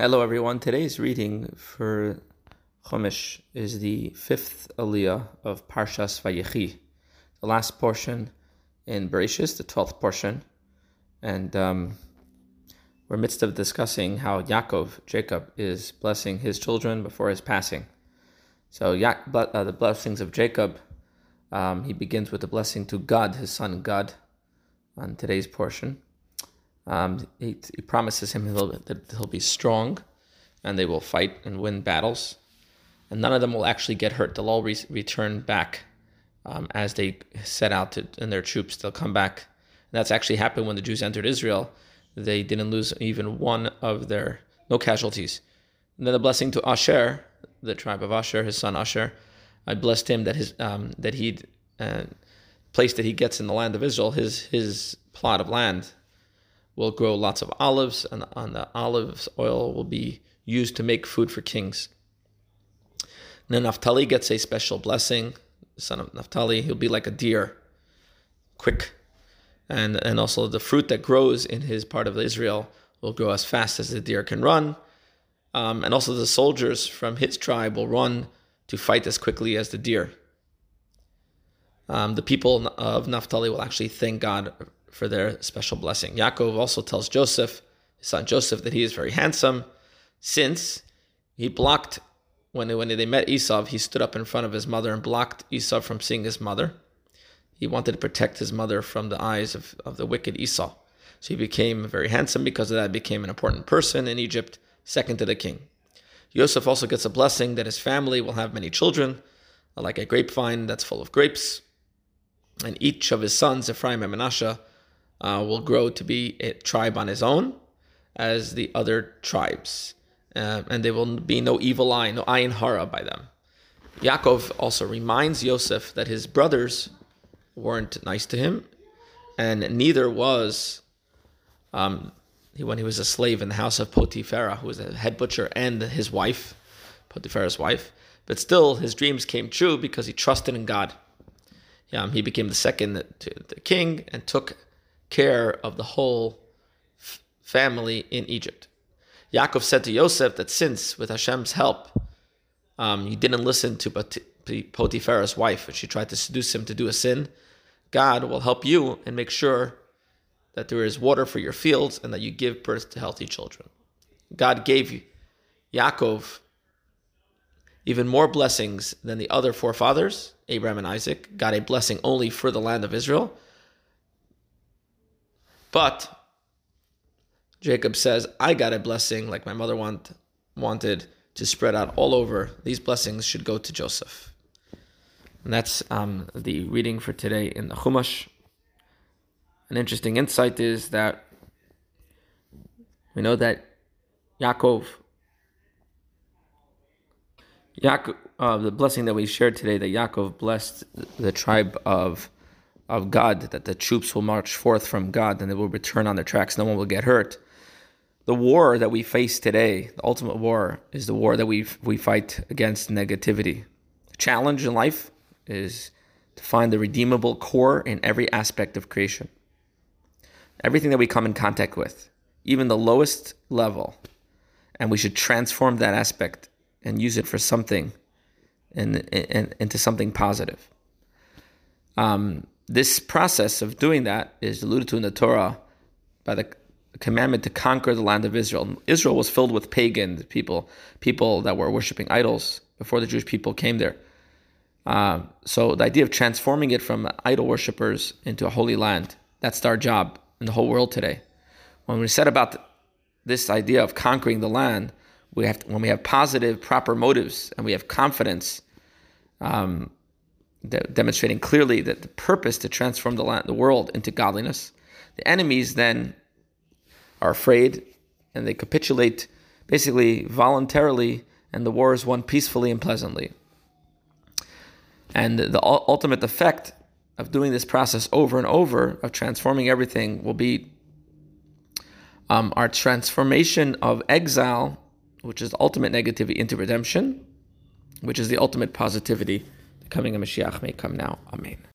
Hello, everyone. Today's reading for Chumash is the fifth aliyah of Parshas Vayechi, the last portion in Bereshis, the twelfth portion, and um, we're midst of discussing how Yaakov, Jacob, is blessing his children before his passing. So, ya- uh, the blessings of Jacob, um, he begins with the blessing to Gad, his son Gad, on today's portion. Um, he, he, promises him he'll, that he'll be strong and they will fight and win battles. And none of them will actually get hurt. They'll all re- return back um, as they set out to, and their troops. They'll come back. And that's actually happened when the Jews entered Israel. They didn't lose even one of their, no casualties. And then the blessing to Asher, the tribe of Asher, his son Asher. I blessed him that his um, that he uh, place that he gets in the land of Israel, his his plot of land will grow lots of olives, and, and the olives oil will be used to make food for kings. Then Naphtali gets a special blessing. Son of Naphtali, he'll be like a deer, quick, and and also the fruit that grows in his part of Israel will grow as fast as the deer can run. Um, and also the soldiers from his tribe will run to fight as quickly as the deer. Um, the people of Naphtali will actually thank God for their special blessing. Yaakov also tells Joseph, his son Joseph, that he is very handsome, since he blocked when when they met Esau, he stood up in front of his mother and blocked Esau from seeing his mother. He wanted to protect his mother from the eyes of, of the wicked Esau. So he became very handsome because of that, became an important person in Egypt, second to the king. Joseph also gets a blessing that his family will have many children, like a grapevine that's full of grapes. And each of his sons, Ephraim and Manasseh, uh, will grow to be a tribe on his own as the other tribes. Uh, and there will be no evil eye, no ayin hara by them. Yaakov also reminds Yosef that his brothers weren't nice to him, and neither was um, when he was a slave in the house of Potipharah, who was a head butcher, and his wife, Potipharah's wife. But still, his dreams came true because he trusted in God. Um, he became the second to the king and took care of the whole f- family in Egypt. Yaakov said to Yosef that since, with Hashem's help, um, you didn't listen to Potiphar's wife and she tried to seduce him to do a sin, God will help you and make sure that there is water for your fields and that you give birth to healthy children. God gave Yaakov even more blessings than the other forefathers, Abraham and Isaac, got a blessing only for the land of Israel. But Jacob says, I got a blessing like my mother want, wanted to spread out all over. These blessings should go to Joseph. And that's um, the reading for today in the Chumash. An interesting insight is that we know that Yaakov, Yaakov uh, the blessing that we shared today, that Yaakov blessed the tribe of of Gad, that the troops will march forth from Gad and they will return on their tracks. No one will get hurt. The war that we face today, the ultimate war, is the war that we we fight against negativity. The challenge in life is to find the redeemable core in every aspect of creation. Everything that we come in contact with, even the lowest level, and we should transform that aspect and use it for something and, and into something positive. Um, this process of doing that is alluded to in the Torah by the commandment to conquer the land of Israel. Israel was filled with pagan people, people that were worshiping idols before the Jewish people came there. Uh, so the idea of transforming it from idol worshippers into a holy land, that's our job in the whole world today. When we set about this idea of conquering the land, we have to, when we have positive, proper motives and we have confidence, um, demonstrating clearly that the purpose to transform the, land, the world into godliness. The enemies then are afraid and they capitulate basically voluntarily, and the war is won peacefully and pleasantly. And the ultimate effect of doing this process over and over, of transforming everything, will be um, our transformation of exile, which is ultimate negativity, into redemption, which is the ultimate positivity coming a Mashiach may come now. Amen.